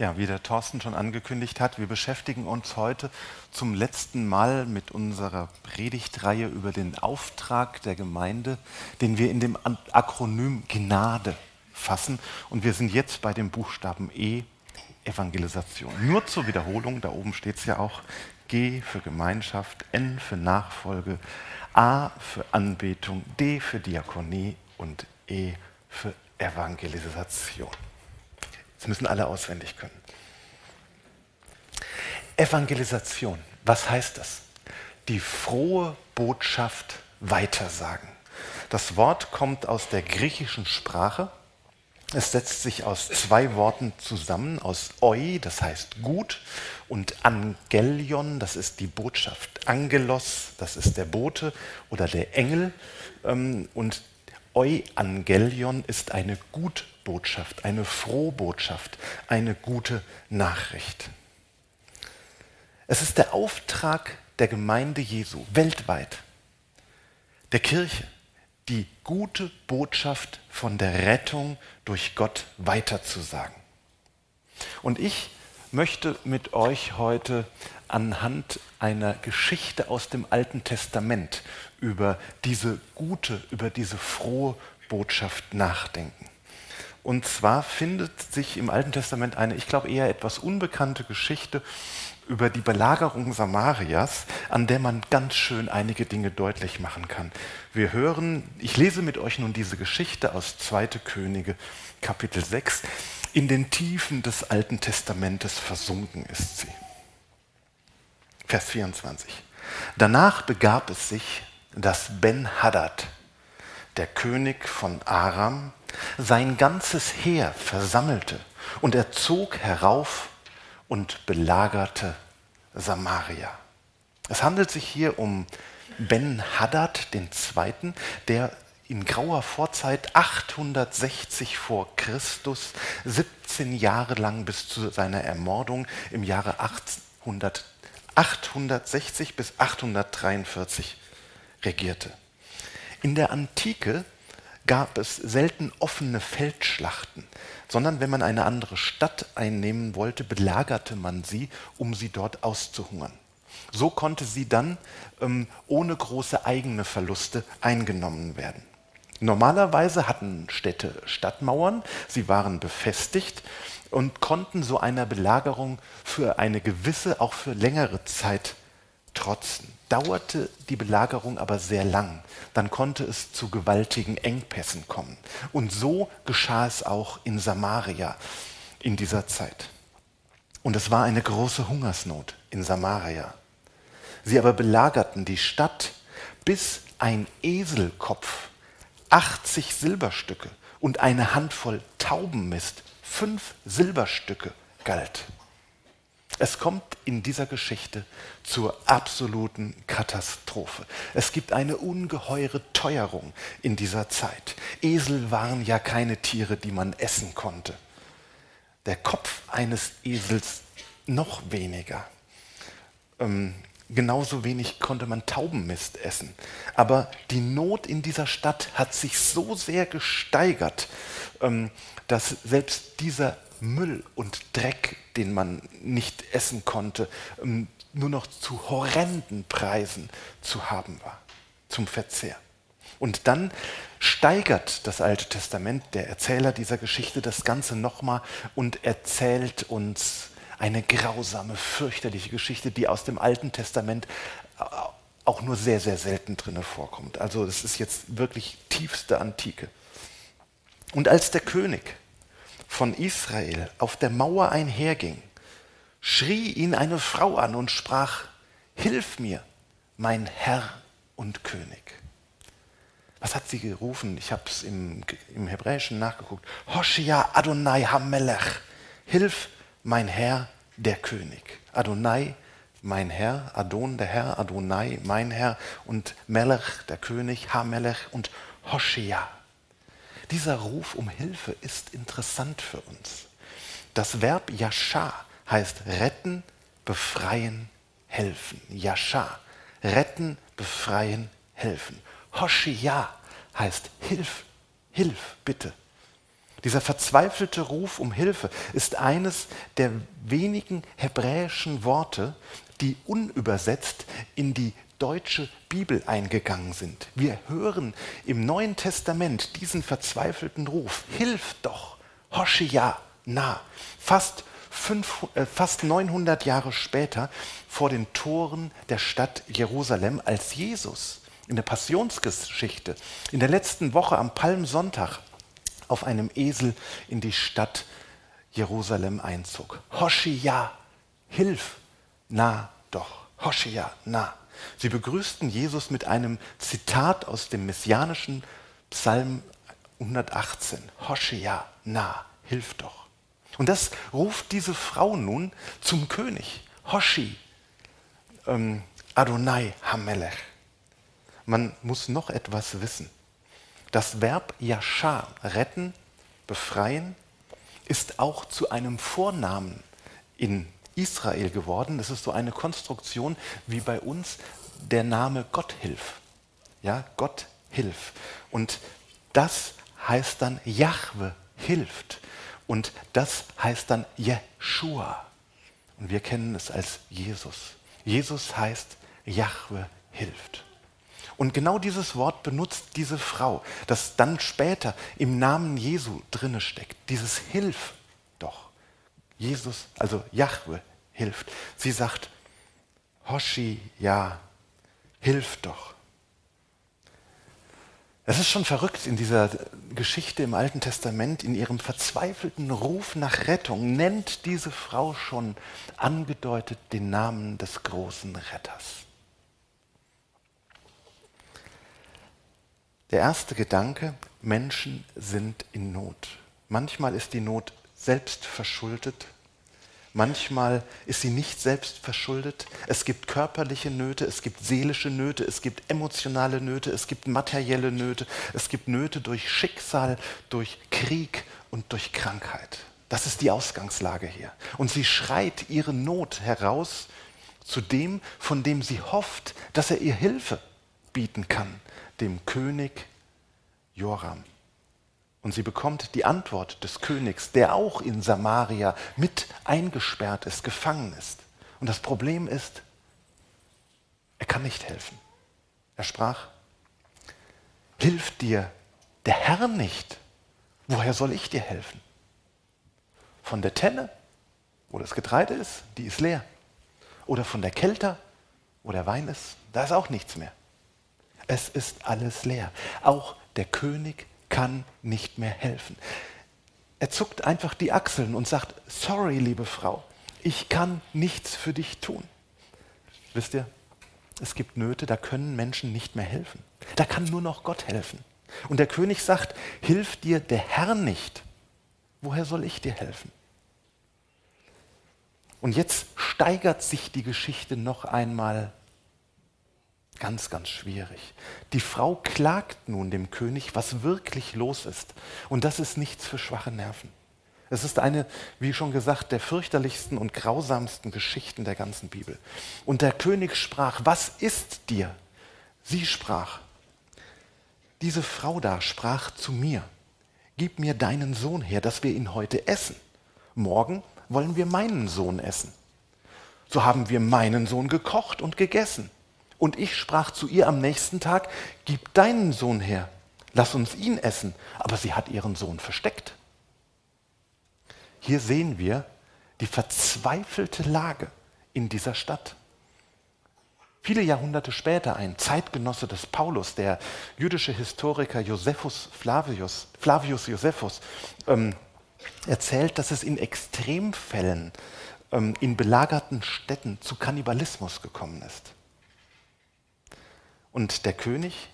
Ja, wie der Thorsten schon angekündigt hat, wir beschäftigen uns heute zum letzten Mal mit unserer Predigtreihe über den Auftrag der Gemeinde, den wir in dem Akronym Gnade fassen. Und wir sind jetzt bei dem Buchstaben E, Evangelisation. Nur zur Wiederholung, da oben steht es ja auch, G für Gemeinschaft, N für Nachfolge, A für Anbetung, D für Diakonie und E für Evangelisation. Das müssen alle auswendig können. Evangelisation, was heißt das? Die frohe Botschaft weitersagen. Das Wort kommt aus der griechischen Sprache. Es setzt sich aus zwei Worten zusammen, aus eu, das heißt gut, und angelion, das ist die Botschaft. Angelos, das ist der Bote oder der Engel. Ähm, und Euangelion ist eine Gutbotschaft, eine Frohbotschaft, eine gute Nachricht. Es ist der Auftrag der Gemeinde Jesu weltweit, der Kirche, die gute Botschaft von der Rettung durch Gott weiterzusagen. Und ich möchte mit euch heute anhand einer Geschichte aus dem Alten Testament über diese gute, über diese frohe Botschaft nachdenken. Und zwar findet sich im Alten Testament eine, ich glaube, eher etwas unbekannte Geschichte über die Belagerung Samarias, an der man ganz schön einige Dinge deutlich machen kann. Wir hören, ich lese mit euch nun diese Geschichte aus 2. Könige, Kapitel 6. In den Tiefen des Alten Testamentes versunken ist sie. Vers 24. Danach begab es sich, dass Ben-Hadad, der König von Aram, sein ganzes Heer versammelte und er zog herauf und belagerte Samaria. Es handelt sich hier um Ben-Hadad II., der in grauer Vorzeit 860 vor Christus, 17 Jahre lang bis zu seiner Ermordung im Jahre 800 860 bis 843 regierte. In der Antike gab es selten offene Feldschlachten, sondern wenn man eine andere Stadt einnehmen wollte, belagerte man sie, um sie dort auszuhungern. So konnte sie dann ähm, ohne große eigene Verluste eingenommen werden. Normalerweise hatten Städte Stadtmauern, sie waren befestigt und konnten so einer Belagerung für eine gewisse, auch für längere Zeit trotzen. Dauerte die Belagerung aber sehr lang, dann konnte es zu gewaltigen Engpässen kommen. Und so geschah es auch in Samaria in dieser Zeit. Und es war eine große Hungersnot in Samaria. Sie aber belagerten die Stadt, bis ein Eselkopf 80 Silberstücke und eine Handvoll Taubenmist fünf Silberstücke galt. Es kommt in dieser Geschichte zur absoluten Katastrophe. Es gibt eine ungeheure Teuerung in dieser Zeit. Esel waren ja keine Tiere, die man essen konnte. Der Kopf eines Esels noch weniger. Ähm, genauso wenig konnte man Taubenmist essen. Aber die Not in dieser Stadt hat sich so sehr gesteigert, ähm, dass selbst dieser Müll und Dreck, den man nicht essen konnte, ähm, nur noch zu horrenden Preisen zu haben war, zum Verzehr. Und dann steigert das Alte Testament, der Erzähler dieser Geschichte, das Ganze nochmal und erzählt uns eine grausame, fürchterliche Geschichte, die aus dem Alten Testament äh, auch nur sehr, sehr selten drinne vorkommt. Also es ist jetzt wirklich tiefste Antike. Und als der König von Israel auf der Mauer einherging, schrie ihn eine Frau an und sprach, Hilf mir, mein Herr und König. Was hat sie gerufen? Ich habe es im, im Hebräischen nachgeguckt. Hoshia Adonai Hamelech. Hilf mein Herr, der König. Adonai, mein Herr, Adon, der Herr, Adonai, mein Herr und Melech, der König, Hamelech und Hoshea. Dieser Ruf um Hilfe ist interessant für uns. Das Verb Yasha heißt retten, befreien, helfen. Yasha, retten, befreien, helfen. Hoshea heißt hilf, hilf, bitte. Dieser verzweifelte Ruf um Hilfe ist eines der wenigen hebräischen Worte, die unübersetzt in die deutsche Bibel eingegangen sind. Wir hören im Neuen Testament diesen verzweifelten Ruf, hilf doch, Hoshia, na, fast, fünf, äh, fast 900 Jahre später vor den Toren der Stadt Jerusalem, als Jesus in der Passionsgeschichte in der letzten Woche am Palmsonntag auf einem Esel in die Stadt Jerusalem einzog. Hoshia, hilf, na doch, Hoshia, na. Sie begrüßten Jesus mit einem Zitat aus dem messianischen Psalm 118. Hoshea, na, hilf doch. Und das ruft diese Frau nun zum König. Hoshi, ähm, Adonai Hamelech. Man muss noch etwas wissen. Das Verb Yashar, retten, befreien, ist auch zu einem Vornamen in Israel geworden. Das ist so eine Konstruktion wie bei uns der Name Gott hilf. Ja, Gott hilf. Und das heißt dann Jahwe hilft. Und das heißt dann Jeshua. Und wir kennen es als Jesus. Jesus heißt Jahwe hilft. Und genau dieses Wort benutzt diese Frau, das dann später im Namen Jesu drinne steckt. Dieses Hilf doch. Jesus, also Jahwe hilft. Sie sagt, Hoshi, ja, hilf doch. Es ist schon verrückt in dieser Geschichte im Alten Testament, in ihrem verzweifelten Ruf nach Rettung nennt diese Frau schon angedeutet den Namen des großen Retters. Der erste Gedanke, Menschen sind in Not. Manchmal ist die Not selbst verschuldet, manchmal ist sie nicht selbst verschuldet. Es gibt körperliche Nöte, es gibt seelische Nöte, es gibt emotionale Nöte, es gibt materielle Nöte, es gibt Nöte durch Schicksal, durch Krieg und durch Krankheit. Das ist die Ausgangslage hier. Und sie schreit ihre Not heraus zu dem, von dem sie hofft, dass er ihr Hilfe bieten kann, dem König Joram. Und sie bekommt die Antwort des Königs, der auch in Samaria mit eingesperrt ist, gefangen ist. Und das Problem ist, er kann nicht helfen. Er sprach, hilft dir der Herr nicht, woher soll ich dir helfen? Von der Tenne, wo das Getreide ist, die ist leer. Oder von der Kelter, wo der Wein ist, da ist auch nichts mehr. Es ist alles leer. Auch der König kann nicht mehr helfen. Er zuckt einfach die Achseln und sagt, sorry, liebe Frau, ich kann nichts für dich tun. Wisst ihr, es gibt Nöte, da können Menschen nicht mehr helfen. Da kann nur noch Gott helfen. Und der König sagt, hilf dir der Herr nicht. Woher soll ich dir helfen? Und jetzt steigert sich die Geschichte noch einmal Ganz, ganz schwierig. Die Frau klagt nun dem König, was wirklich los ist. Und das ist nichts für schwache Nerven. Es ist eine, wie schon gesagt, der fürchterlichsten und grausamsten Geschichten der ganzen Bibel. Und der König sprach, was ist dir? Sie sprach, diese Frau da sprach zu mir, gib mir deinen Sohn her, dass wir ihn heute essen. Morgen wollen wir meinen Sohn essen. So haben wir meinen Sohn gekocht und gegessen. Und ich sprach zu ihr am nächsten Tag, gib deinen Sohn her, lass uns ihn essen. Aber sie hat ihren Sohn versteckt. Hier sehen wir die verzweifelte Lage in dieser Stadt. Viele Jahrhunderte später ein Zeitgenosse des Paulus, der jüdische Historiker Josephus Flavius, Flavius Josephus, ähm, erzählt, dass es in Extremfällen ähm, in belagerten Städten zu Kannibalismus gekommen ist. Und der König,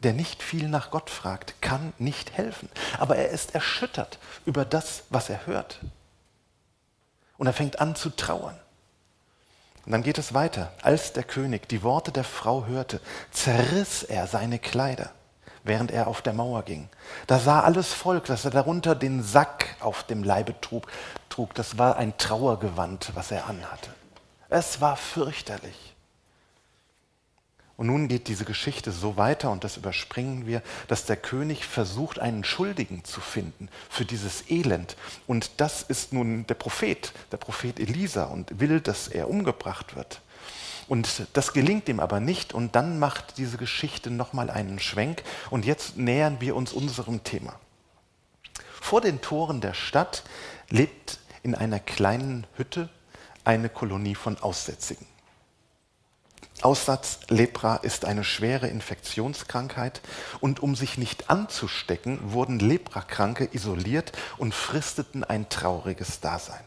der nicht viel nach Gott fragt, kann nicht helfen. Aber er ist erschüttert über das, was er hört. Und er fängt an zu trauern. Und dann geht es weiter. Als der König die Worte der Frau hörte, zerriss er seine Kleider, während er auf der Mauer ging. Da sah alles Volk, dass er darunter den Sack auf dem Leibe trug. Das war ein Trauergewand, was er anhatte. Es war fürchterlich. Und nun geht diese Geschichte so weiter, und das überspringen wir, dass der König versucht, einen Schuldigen zu finden für dieses Elend. Und das ist nun der Prophet, der Prophet Elisa, und will, dass er umgebracht wird. Und das gelingt ihm aber nicht, und dann macht diese Geschichte nochmal einen Schwenk, und jetzt nähern wir uns unserem Thema. Vor den Toren der Stadt lebt in einer kleinen Hütte eine Kolonie von Aussätzigen. Aussatz Lepra ist eine schwere Infektionskrankheit und um sich nicht anzustecken, wurden Leprakranke isoliert und fristeten ein trauriges Dasein.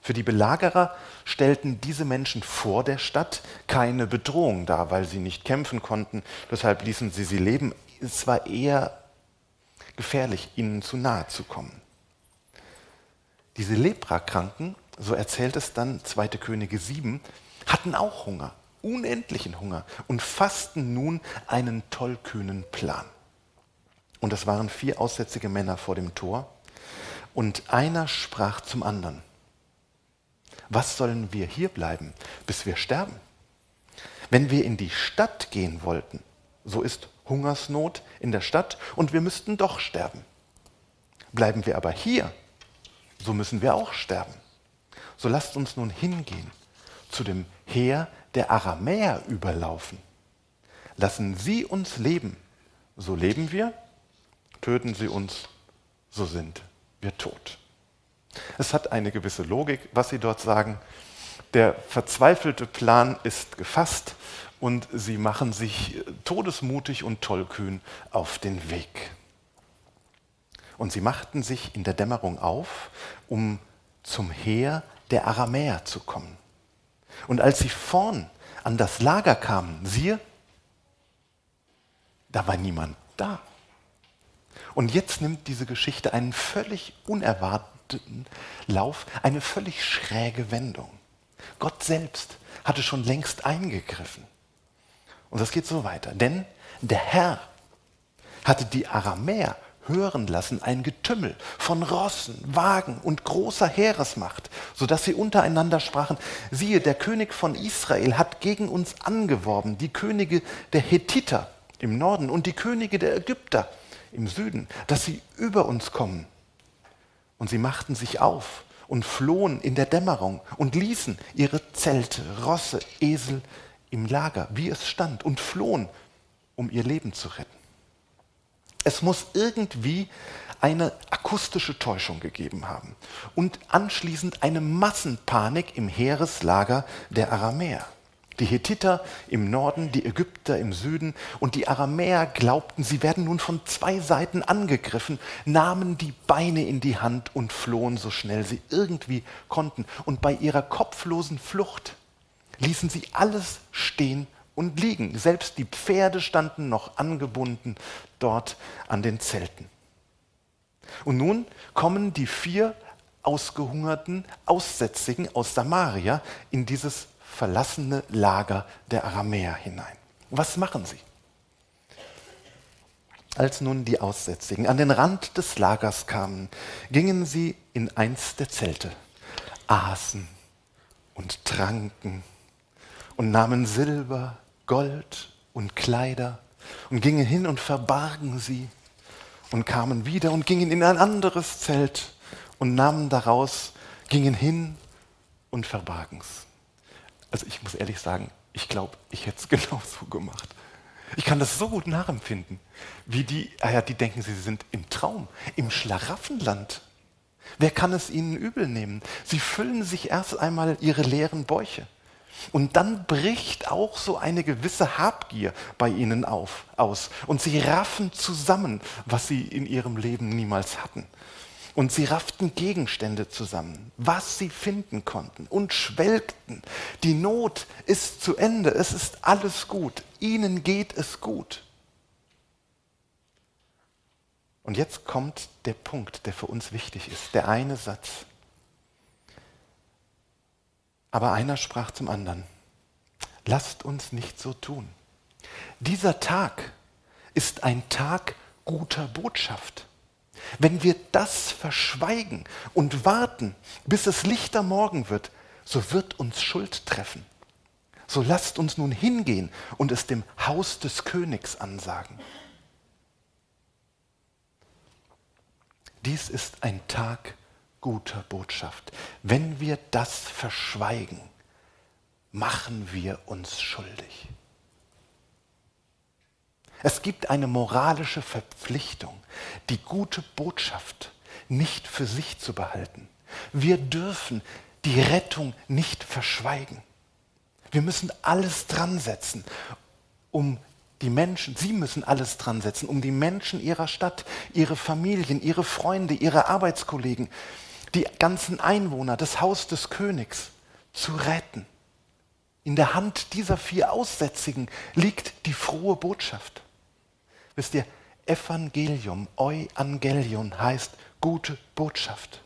Für die Belagerer stellten diese Menschen vor der Stadt keine Bedrohung dar, weil sie nicht kämpfen konnten. Deshalb ließen sie sie leben. Es war eher gefährlich, ihnen zu nahe zu kommen. Diese Leprakranken, so erzählt es dann 2. Könige 7, hatten auch Hunger, unendlichen Hunger und fassten nun einen tollkühnen Plan. Und es waren vier aussätzige Männer vor dem Tor und einer sprach zum anderen, was sollen wir hier bleiben, bis wir sterben? Wenn wir in die Stadt gehen wollten, so ist Hungersnot in der Stadt und wir müssten doch sterben. Bleiben wir aber hier, so müssen wir auch sterben. So lasst uns nun hingehen zu dem Heer der Aramäer überlaufen. Lassen Sie uns leben, so leben wir, töten Sie uns, so sind wir tot. Es hat eine gewisse Logik, was Sie dort sagen. Der verzweifelte Plan ist gefasst und sie machen sich todesmutig und tollkühn auf den Weg. Und sie machten sich in der Dämmerung auf, um zum Heer der Aramäer zu kommen. Und als sie vorn an das Lager kamen, siehe, da war niemand da. Und jetzt nimmt diese Geschichte einen völlig unerwarteten Lauf, eine völlig schräge Wendung. Gott selbst hatte schon längst eingegriffen. Und das geht so weiter. Denn der Herr hatte die Aramäer hören lassen ein Getümmel von Rossen, Wagen und großer Heeresmacht, sodass sie untereinander sprachen, siehe, der König von Israel hat gegen uns angeworben, die Könige der Hethiter im Norden und die Könige der Ägypter im Süden, dass sie über uns kommen. Und sie machten sich auf und flohen in der Dämmerung und ließen ihre Zelte, Rosse, Esel im Lager, wie es stand, und flohen, um ihr Leben zu retten. Es muss irgendwie eine akustische Täuschung gegeben haben und anschließend eine Massenpanik im Heereslager der Aramäer. Die Hethiter im Norden, die Ägypter im Süden und die Aramäer glaubten, sie werden nun von zwei Seiten angegriffen, nahmen die Beine in die Hand und flohen so schnell sie irgendwie konnten. Und bei ihrer kopflosen Flucht ließen sie alles stehen und liegen. Selbst die Pferde standen noch angebunden dort an den Zelten. Und nun kommen die vier ausgehungerten Aussätzigen aus Samaria in dieses verlassene Lager der Aramäer hinein. Was machen sie? Als nun die Aussätzigen an den Rand des Lagers kamen, gingen sie in eins der Zelte, aßen und tranken und nahmen Silber, Gold und Kleider und gingen hin und verbargen sie und kamen wieder und gingen in ein anderes Zelt und nahmen daraus, gingen hin und verbargen es. Also ich muss ehrlich sagen, ich glaube, ich hätte es genauso gemacht. Ich kann das so gut nachempfinden, wie die, ah ja, die denken, sie sind im Traum, im Schlaraffenland. Wer kann es ihnen übel nehmen? Sie füllen sich erst einmal ihre leeren Bäuche. Und dann bricht auch so eine gewisse Habgier bei ihnen auf, aus. Und sie raffen zusammen, was sie in ihrem Leben niemals hatten. Und sie rafften Gegenstände zusammen, was sie finden konnten und schwelgten. Die Not ist zu Ende, es ist alles gut, ihnen geht es gut. Und jetzt kommt der Punkt, der für uns wichtig ist, der eine Satz. Aber einer sprach zum anderen, lasst uns nicht so tun. Dieser Tag ist ein Tag guter Botschaft. Wenn wir das verschweigen und warten, bis es lichter Morgen wird, so wird uns Schuld treffen. So lasst uns nun hingehen und es dem Haus des Königs ansagen. Dies ist ein Tag guter Botschaft. Wenn wir das verschweigen, machen wir uns schuldig. Es gibt eine moralische Verpflichtung, die gute Botschaft nicht für sich zu behalten. Wir dürfen die Rettung nicht verschweigen. Wir müssen alles dran setzen, um die Menschen, sie müssen alles dran setzen, um die Menschen ihrer Stadt, ihre Familien, ihre Freunde, ihre Arbeitskollegen, die ganzen Einwohner, das Haus des Königs zu retten. In der Hand dieser vier Aussätzigen liegt die frohe Botschaft. Wisst ihr, Evangelium, Euangelion heißt gute Botschaft.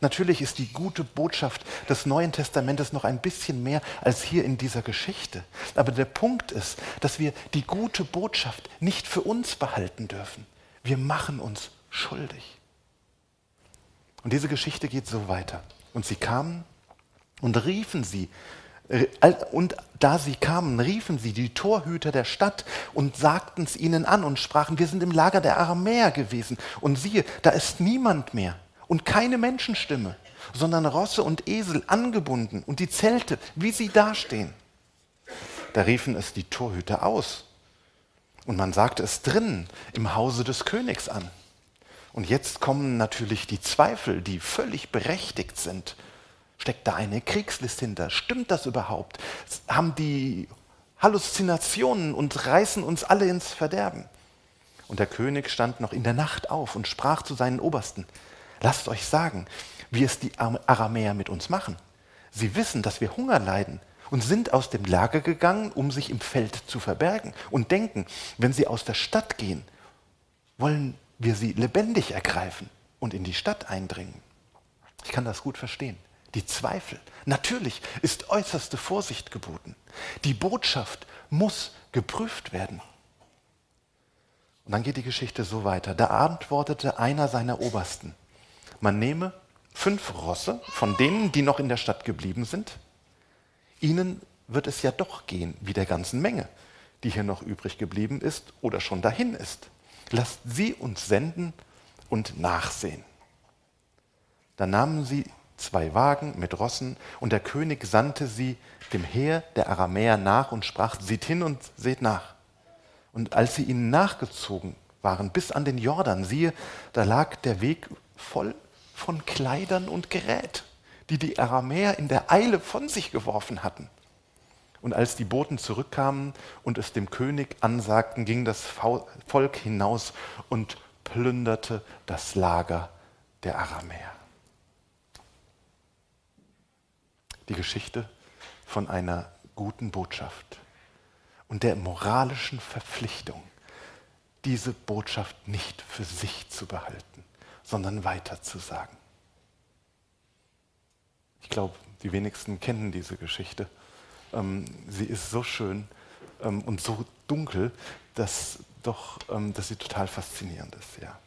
Natürlich ist die gute Botschaft des Neuen Testamentes noch ein bisschen mehr als hier in dieser Geschichte. Aber der Punkt ist, dass wir die gute Botschaft nicht für uns behalten dürfen. Wir machen uns schuldig. Und diese Geschichte geht so weiter. Und sie kamen und riefen sie und da sie kamen, riefen sie die Torhüter der Stadt und sagten es ihnen an und sprachen, wir sind im Lager der Aramäer gewesen. Und siehe, da ist niemand mehr und keine Menschenstimme, sondern Rosse und Esel angebunden und die Zelte, wie sie dastehen. Da riefen es die Torhüter aus. Und man sagte es drinnen im Hause des Königs an. Und jetzt kommen natürlich die Zweifel, die völlig berechtigt sind. Steckt da eine Kriegslist hinter? Stimmt das überhaupt? Haben die Halluzinationen und reißen uns alle ins Verderben? Und der König stand noch in der Nacht auf und sprach zu seinen Obersten, lasst euch sagen, wie es die Aramäer mit uns machen. Sie wissen, dass wir Hunger leiden und sind aus dem Lager gegangen, um sich im Feld zu verbergen und denken, wenn sie aus der Stadt gehen, wollen wir sie lebendig ergreifen und in die Stadt eindringen. Ich kann das gut verstehen die Zweifel. Natürlich ist äußerste Vorsicht geboten. Die Botschaft muss geprüft werden. Und dann geht die Geschichte so weiter. Da antwortete einer seiner Obersten, man nehme fünf Rosse von denen, die noch in der Stadt geblieben sind. Ihnen wird es ja doch gehen wie der ganzen Menge, die hier noch übrig geblieben ist oder schon dahin ist. Lasst sie uns senden und nachsehen. Da nahmen sie zwei Wagen mit Rossen, und der König sandte sie dem Heer der Aramäer nach und sprach, seht hin und seht nach. Und als sie ihnen nachgezogen waren bis an den Jordan, siehe, da lag der Weg voll von Kleidern und Gerät, die die Aramäer in der Eile von sich geworfen hatten. Und als die Boten zurückkamen und es dem König ansagten, ging das Volk hinaus und plünderte das Lager der Aramäer. die Geschichte von einer guten Botschaft und der moralischen Verpflichtung, diese Botschaft nicht für sich zu behalten, sondern weiterzusagen. Ich glaube, die wenigsten kennen diese Geschichte. Ähm, sie ist so schön ähm, und so dunkel, dass, doch, ähm, dass sie total faszinierend ist. Ja.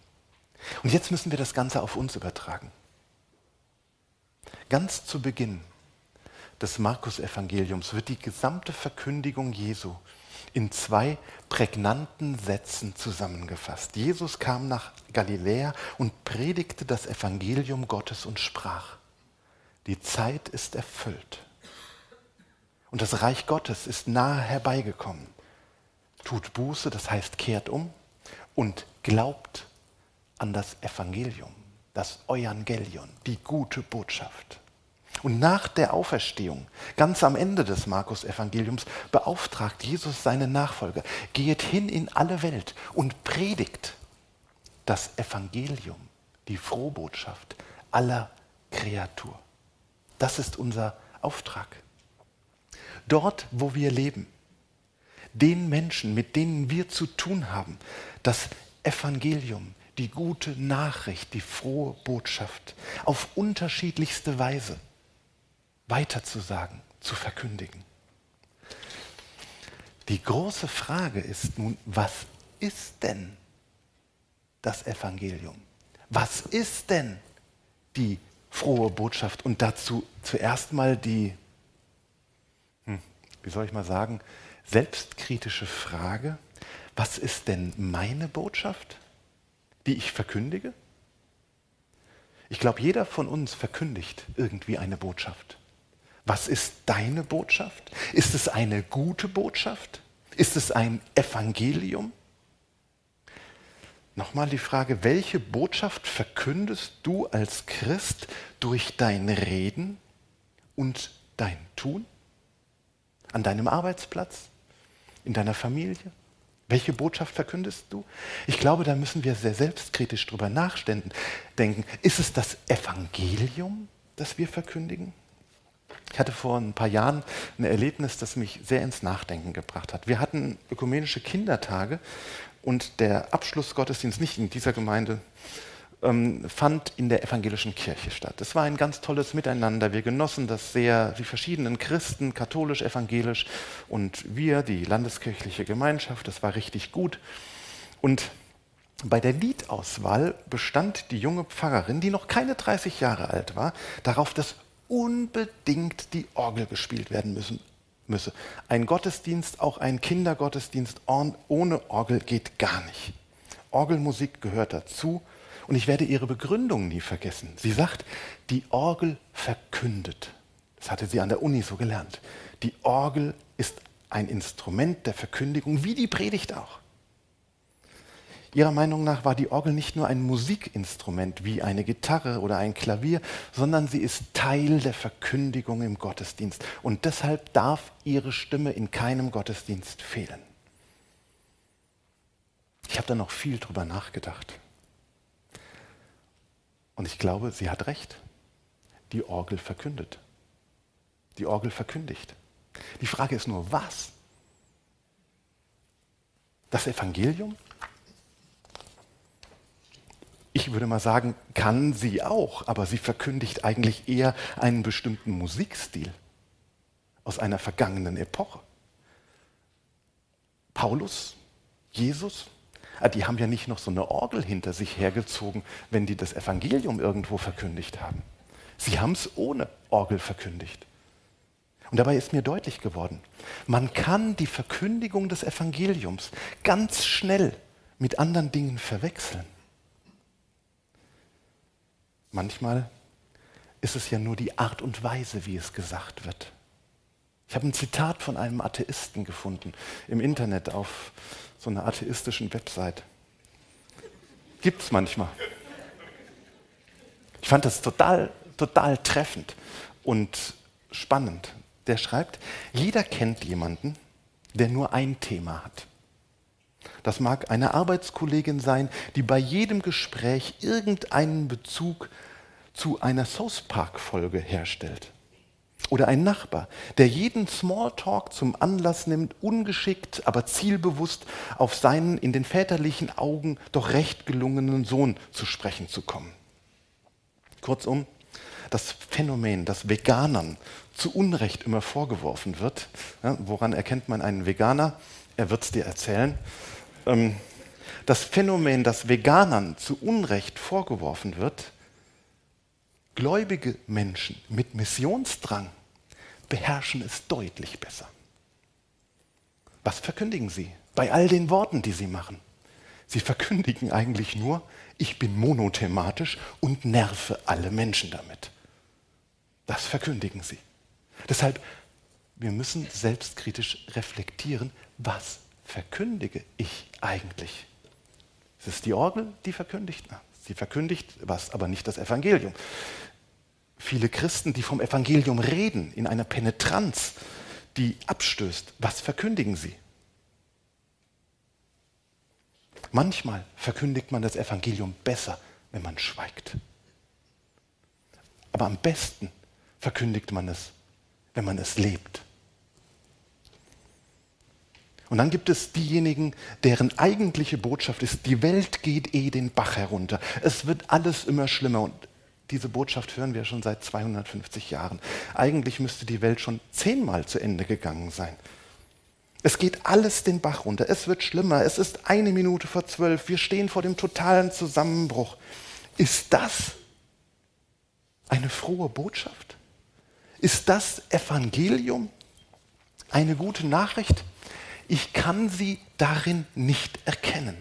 Und jetzt müssen wir das Ganze auf uns übertragen. Ganz zu Beginn des Markus-Evangeliums wird die gesamte Verkündigung Jesu in zwei prägnanten Sätzen zusammengefasst. Jesus kam nach Galiläa und predigte das Evangelium Gottes und sprach, die Zeit ist erfüllt und das Reich Gottes ist nahe herbeigekommen. Tut Buße, das heißt kehrt um und glaubt an das Evangelium, das Evangelion, die gute Botschaft. Und nach der Auferstehung, ganz am Ende des Markus-Evangeliums, beauftragt Jesus seine Nachfolger, geht hin in alle Welt und predigt das Evangelium, die Frohbotschaft aller Kreatur. Das ist unser Auftrag. Dort, wo wir leben, den Menschen, mit denen wir zu tun haben, das Evangelium, die gute Nachricht, die frohe Botschaft auf unterschiedlichste Weise weiterzusagen, zu verkündigen. Die große Frage ist nun, was ist denn das Evangelium? Was ist denn die frohe Botschaft? Und dazu zuerst mal die, wie soll ich mal sagen, selbstkritische Frage, was ist denn meine Botschaft, die ich verkündige? Ich glaube, jeder von uns verkündigt irgendwie eine Botschaft. Was ist deine Botschaft? Ist es eine gute Botschaft? Ist es ein Evangelium? Nochmal die Frage, welche Botschaft verkündest du als Christ durch dein Reden und dein Tun? An deinem Arbeitsplatz? In deiner Familie? Welche Botschaft verkündest du? Ich glaube, da müssen wir sehr selbstkritisch drüber nachdenken. Ist es das Evangelium, das wir verkündigen? Ich hatte vor ein paar Jahren ein Erlebnis, das mich sehr ins Nachdenken gebracht hat. Wir hatten ökumenische Kindertage und der Abschlussgottesdienst nicht in dieser Gemeinde ähm, fand in der evangelischen Kirche statt. Es war ein ganz tolles Miteinander. Wir genossen das sehr, die verschiedenen Christen, katholisch, evangelisch und wir, die landeskirchliche Gemeinschaft. Das war richtig gut. Und bei der Liedauswahl bestand die junge Pfarrerin, die noch keine 30 Jahre alt war, darauf, dass unbedingt die Orgel gespielt werden müssen, müsse. Ein Gottesdienst, auch ein Kindergottesdienst ohne Orgel geht gar nicht. Orgelmusik gehört dazu und ich werde ihre Begründung nie vergessen. Sie sagt, die Orgel verkündet. Das hatte sie an der Uni so gelernt. Die Orgel ist ein Instrument der Verkündigung, wie die Predigt auch. Ihrer Meinung nach war die Orgel nicht nur ein Musikinstrument wie eine Gitarre oder ein Klavier, sondern sie ist Teil der Verkündigung im Gottesdienst. Und deshalb darf ihre Stimme in keinem Gottesdienst fehlen. Ich habe da noch viel drüber nachgedacht. Und ich glaube, sie hat recht. Die Orgel verkündet. Die Orgel verkündigt. Die Frage ist nur, was? Das Evangelium? Ich würde mal sagen, kann sie auch, aber sie verkündigt eigentlich eher einen bestimmten Musikstil aus einer vergangenen Epoche. Paulus, Jesus, die haben ja nicht noch so eine Orgel hinter sich hergezogen, wenn die das Evangelium irgendwo verkündigt haben. Sie haben es ohne Orgel verkündigt. Und dabei ist mir deutlich geworden, man kann die Verkündigung des Evangeliums ganz schnell mit anderen Dingen verwechseln. Manchmal ist es ja nur die Art und Weise, wie es gesagt wird. Ich habe ein Zitat von einem Atheisten gefunden im Internet auf so einer atheistischen Website. Gibt es manchmal. Ich fand das total, total treffend und spannend. Der schreibt, jeder kennt jemanden, der nur ein Thema hat. Das mag eine Arbeitskollegin sein, die bei jedem Gespräch irgendeinen Bezug zu einer South Park-Folge herstellt. Oder ein Nachbar, der jeden Smalltalk zum Anlass nimmt, ungeschickt, aber zielbewusst auf seinen in den väterlichen Augen doch recht gelungenen Sohn zu sprechen zu kommen. Kurzum, das Phänomen, das Veganern zu Unrecht immer vorgeworfen wird, ja, woran erkennt man einen Veganer? Er wird es dir erzählen. Ähm, das Phänomen, das Veganern zu Unrecht vorgeworfen wird, Gläubige Menschen mit Missionsdrang beherrschen es deutlich besser. Was verkündigen sie bei all den Worten, die sie machen? Sie verkündigen eigentlich nur, ich bin monothematisch und nerve alle Menschen damit. Das verkündigen sie. Deshalb, wir müssen selbstkritisch reflektieren, was verkündige ich eigentlich? Ist es die Orgel, die verkündigt? Na, sie verkündigt was, aber nicht das Evangelium viele Christen, die vom Evangelium reden, in einer Penetranz, die abstößt, was verkündigen sie? Manchmal verkündigt man das Evangelium besser, wenn man schweigt. Aber am besten verkündigt man es, wenn man es lebt. Und dann gibt es diejenigen, deren eigentliche Botschaft ist, die Welt geht eh den Bach herunter. Es wird alles immer schlimmer. Und diese Botschaft hören wir schon seit 250 Jahren. Eigentlich müsste die Welt schon zehnmal zu Ende gegangen sein. Es geht alles den Bach runter. Es wird schlimmer. Es ist eine Minute vor zwölf. Wir stehen vor dem totalen Zusammenbruch. Ist das eine frohe Botschaft? Ist das Evangelium? eine gute Nachricht, ich kann sie darin nicht erkennen.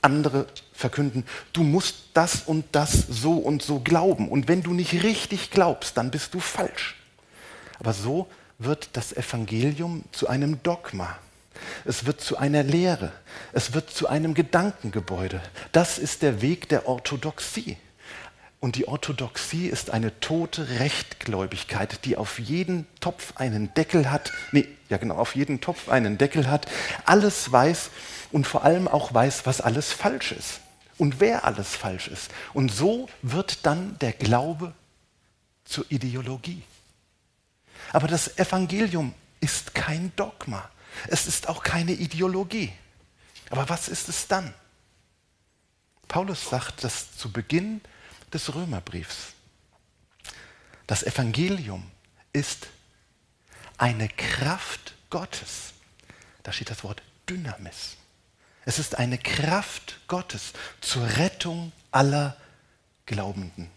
Andere verkünden, du musst das und das so und so glauben. Und wenn du nicht richtig glaubst, dann bist du falsch. Aber so wird das Evangelium zu einem Dogma. Es wird zu einer Lehre. Es wird zu einem Gedankengebäude. Das ist der Weg der Orthodoxie. Und die Orthodoxie ist eine tote Rechtgläubigkeit, die auf jeden Topf einen Deckel hat, nee, ja genau, auf jeden Topf einen Deckel hat, alles weiß und vor allem auch weiß, was alles falsch ist und wer alles falsch ist. Und so wird dann der Glaube zur Ideologie. Aber das Evangelium ist kein Dogma. Es ist auch keine Ideologie. Aber was ist es dann? Paulus sagt das zu Beginn des Römerbriefs. Das Evangelium ist eine Kraft Gottes. Da steht das Wort Dynamis. Es ist eine Kraft Gottes zur Rettung aller Glaubenden.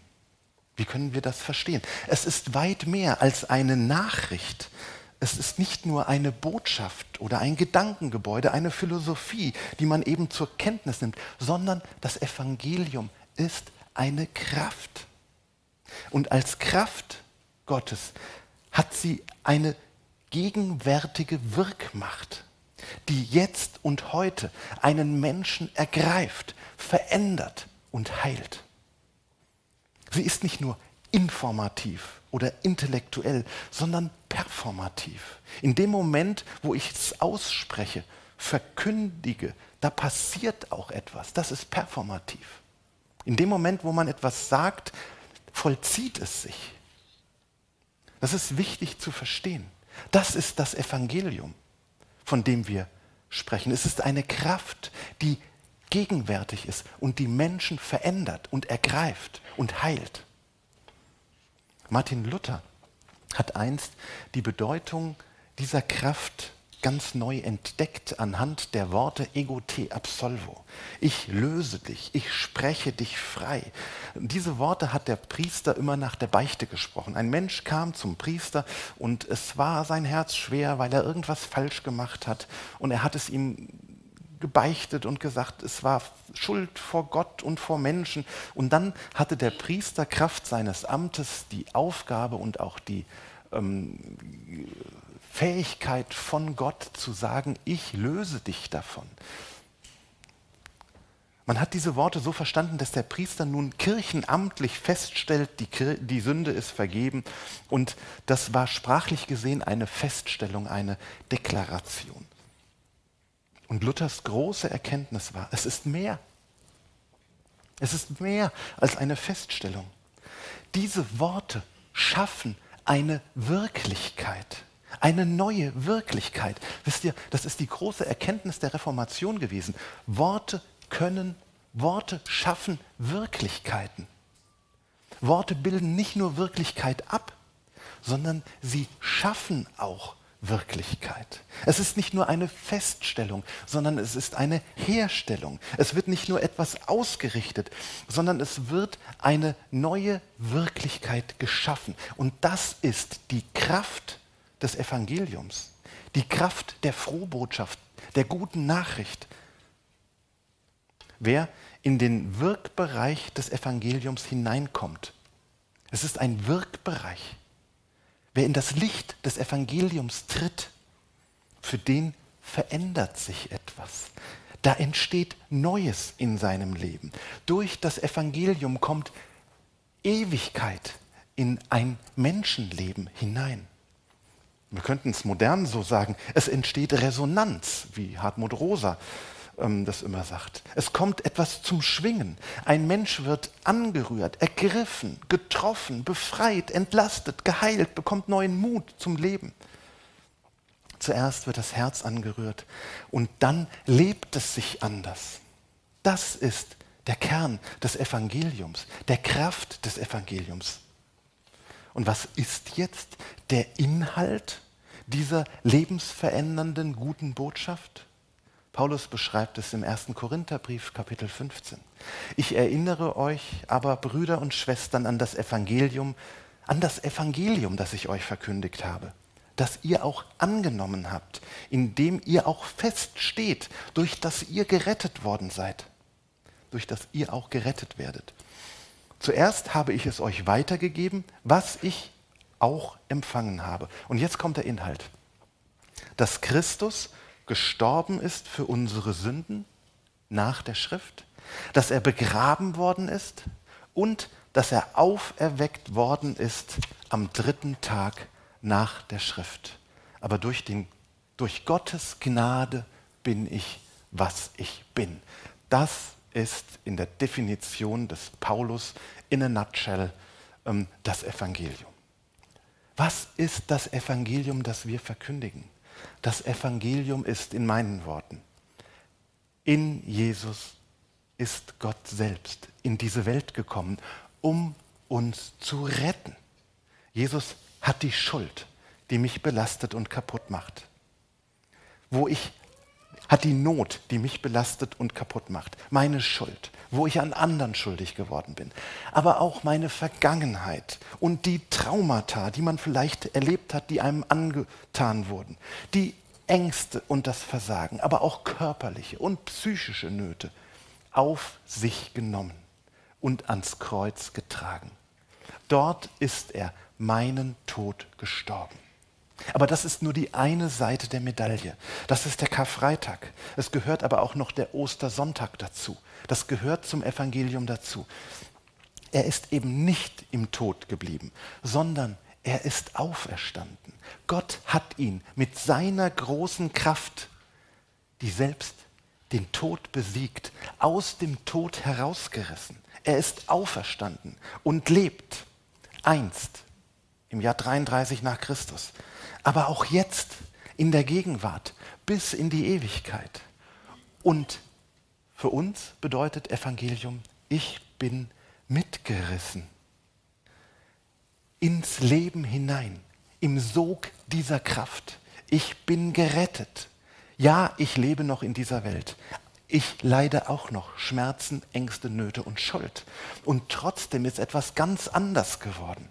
Wie können wir das verstehen? Es ist weit mehr als eine Nachricht. Es ist nicht nur eine Botschaft oder ein Gedankengebäude, eine Philosophie, die man eben zur Kenntnis nimmt, sondern das Evangelium ist eine Kraft. Und als Kraft Gottes hat sie eine gegenwärtige Wirkmacht, die jetzt und heute einen Menschen ergreift, verändert und heilt. Sie ist nicht nur informativ oder intellektuell, sondern performativ. In dem Moment, wo ich es ausspreche, verkündige, da passiert auch etwas. Das ist performativ. In dem Moment, wo man etwas sagt, vollzieht es sich. Das ist wichtig zu verstehen. Das ist das Evangelium, von dem wir sprechen. Es ist eine Kraft, die gegenwärtig ist und die Menschen verändert und ergreift und heilt. Martin Luther hat einst die Bedeutung dieser Kraft ganz neu entdeckt anhand der Worte ego te absolvo. Ich löse dich, ich spreche dich frei. Diese Worte hat der Priester immer nach der Beichte gesprochen. Ein Mensch kam zum Priester und es war sein Herz schwer, weil er irgendwas falsch gemacht hat und er hat es ihm gebeichtet und gesagt, es war Schuld vor Gott und vor Menschen. Und dann hatte der Priester Kraft seines Amtes die Aufgabe und auch die ähm, Fähigkeit von Gott zu sagen, ich löse dich davon. Man hat diese Worte so verstanden, dass der Priester nun kirchenamtlich feststellt, die, die, Sünde ist vergeben. Und das war sprachlich gesehen eine Feststellung, eine Deklaration. Und Luthers große Erkenntnis war, es ist mehr. Es ist mehr als eine Feststellung. Diese Worte schaffen eine Wirklichkeit. Eine neue Wirklichkeit. Wisst ihr, das ist die große Erkenntnis der Reformation gewesen. Worte können, Worte schaffen Wirklichkeiten. Worte bilden nicht nur Wirklichkeit ab, sondern sie schaffen auch Wirklichkeit. Es ist nicht nur eine Feststellung, sondern es ist eine Herstellung. Es wird nicht nur etwas ausgerichtet, sondern es wird eine neue Wirklichkeit geschaffen. Und das ist die Kraft des Evangeliums, die Kraft der Frohbotschaft, der guten Nachricht. Wer in den Wirkbereich des Evangeliums hineinkommt, es ist ein Wirkbereich. Wer in das Licht des Evangeliums tritt, für den verändert sich etwas. Da entsteht Neues in seinem Leben. Durch das Evangelium kommt Ewigkeit in ein Menschenleben hinein wir könnten es modern so sagen, es entsteht Resonanz, wie Hartmut Rosa ähm, das immer sagt. Es kommt etwas zum Schwingen. Ein Mensch wird angerührt, ergriffen, getroffen, befreit, entlastet, geheilt, bekommt neuen Mut zum Leben. Zuerst wird das Herz angerührt und dann lebt es sich anders. Das ist der Kern des Evangeliums, der Kraft des Evangeliums. Und was ist jetzt der Inhalt dieser lebensverändernden guten Botschaft? Paulus beschreibt es im 1. Korintherbrief Kapitel 15. Ich erinnere euch aber, Brüder und Schwestern, an das Evangelium, an das Evangelium, das ich euch verkündigt habe. das ihr auch angenommen habt, in dem ihr auch feststeht, durch das ihr gerettet worden seid, durch das ihr auch gerettet werdet. Zuerst habe ich es euch weitergegeben, was ich auch empfangen habe. Und jetzt kommt der Inhalt. Dass Christus gestorben ist für unsere Sünden nach der Schrift, dass er begraben worden ist und dass er auferweckt worden ist am dritten Tag nach der Schrift. Aber durch, den, durch Gottes Gnade bin ich, was ich bin. Das ist in der Definition des Paulus in a nutshell ähm, das Evangelium. Was ist das Evangelium, das wir verkündigen? Das Evangelium ist in meinen Worten, in Jesus ist Gott selbst in diese Welt gekommen, um uns zu retten. Jesus hat die Schuld, die mich belastet und kaputt macht. Wo ich hat die Not, die mich belastet und kaputt macht, meine Schuld, wo ich an anderen schuldig geworden bin, aber auch meine Vergangenheit und die Traumata, die man vielleicht erlebt hat, die einem angetan wurden, die Ängste und das Versagen, aber auch körperliche und psychische Nöte auf sich genommen und ans Kreuz getragen. Dort ist er meinen Tod gestorben. Aber das ist nur die eine Seite der Medaille. Das ist der Karfreitag. Es gehört aber auch noch der Ostersonntag dazu. Das gehört zum Evangelium dazu. Er ist eben nicht im Tod geblieben, sondern er ist auferstanden. Gott hat ihn mit seiner großen Kraft, die selbst den Tod besiegt, aus dem Tod herausgerissen. Er ist auferstanden und lebt einst im Jahr 33 nach Christus aber auch jetzt in der Gegenwart bis in die Ewigkeit. Und für uns bedeutet Evangelium, ich bin mitgerissen ins Leben hinein, im Sog dieser Kraft. Ich bin gerettet. Ja, ich lebe noch in dieser Welt. Ich leide auch noch Schmerzen, Ängste, Nöte und Schuld. Und trotzdem ist etwas ganz anders geworden,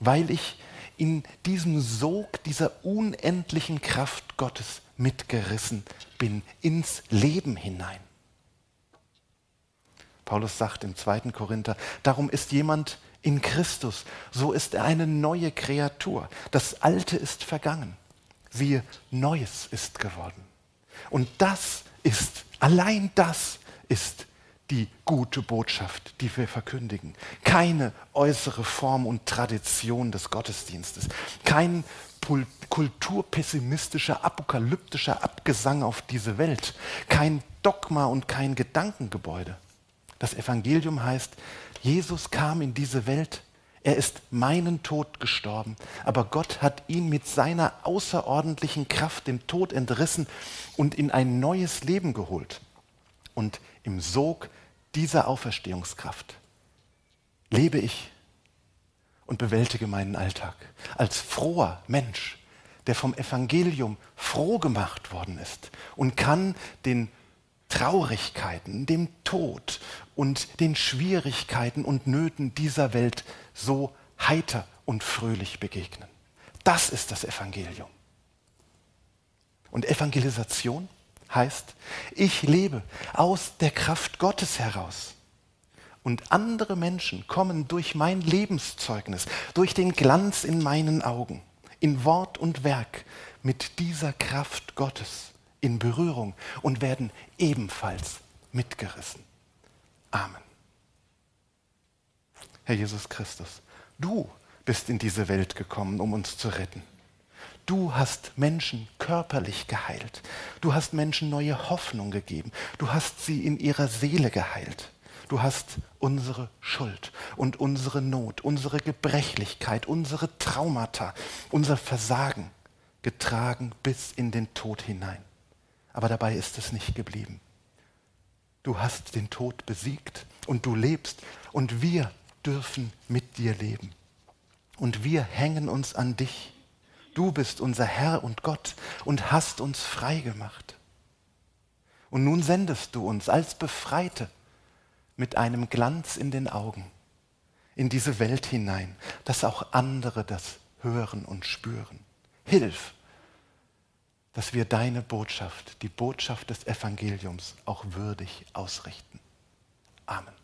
weil ich in diesem Sog dieser unendlichen Kraft Gottes mitgerissen bin, ins Leben hinein. Paulus sagt im 2. Korinther, darum ist jemand in Christus, so ist er eine neue Kreatur. Das Alte ist vergangen. Siehe, Neues ist geworden. Und das ist, allein das ist die gute Botschaft, die wir verkündigen. Keine äußere Form und Tradition des Gottesdienstes. Kein kulturpessimistischer, apokalyptischer Abgesang auf diese Welt. Kein Dogma und kein Gedankengebäude. Das Evangelium heißt, Jesus kam in diese Welt, er ist meinen Tod gestorben, aber Gott hat ihn mit seiner außerordentlichen Kraft dem Tod entrissen und in ein neues Leben geholt. Und im Sog dieser Auferstehungskraft lebe ich und bewältige meinen Alltag als froher Mensch, der vom Evangelium froh gemacht worden ist und kann den Traurigkeiten, dem Tod und den Schwierigkeiten und Nöten dieser Welt so heiter und fröhlich begegnen. Das ist das Evangelium. Und Evangelisation heißt, ich lebe aus der Kraft Gottes heraus. Und andere Menschen kommen durch mein Lebenszeugnis, durch den Glanz in meinen Augen, in Wort und Werk mit dieser Kraft Gottes in Berührung und werden ebenfalls mitgerissen. Amen. Herr Jesus Christus, du bist in diese Welt gekommen, um uns zu retten. Du hast Menschen körperlich geheilt. Du hast Menschen neue Hoffnung gegeben. Du hast sie in ihrer Seele geheilt. Du hast unsere Schuld und unsere Not, unsere Gebrechlichkeit, unsere Traumata, unser Versagen getragen bis in den Tod hinein. Aber dabei ist es nicht geblieben. Du hast den Tod besiegt und du lebst und wir dürfen mit dir leben. Und wir hängen uns an dich Du bist unser Herr und Gott und hast uns frei gemacht. Und nun sendest du uns als Befreite mit einem Glanz in den Augen in diese Welt hinein, dass auch andere das hören und spüren. Hilf, dass wir deine Botschaft, die Botschaft des Evangeliums auch würdig ausrichten. Amen.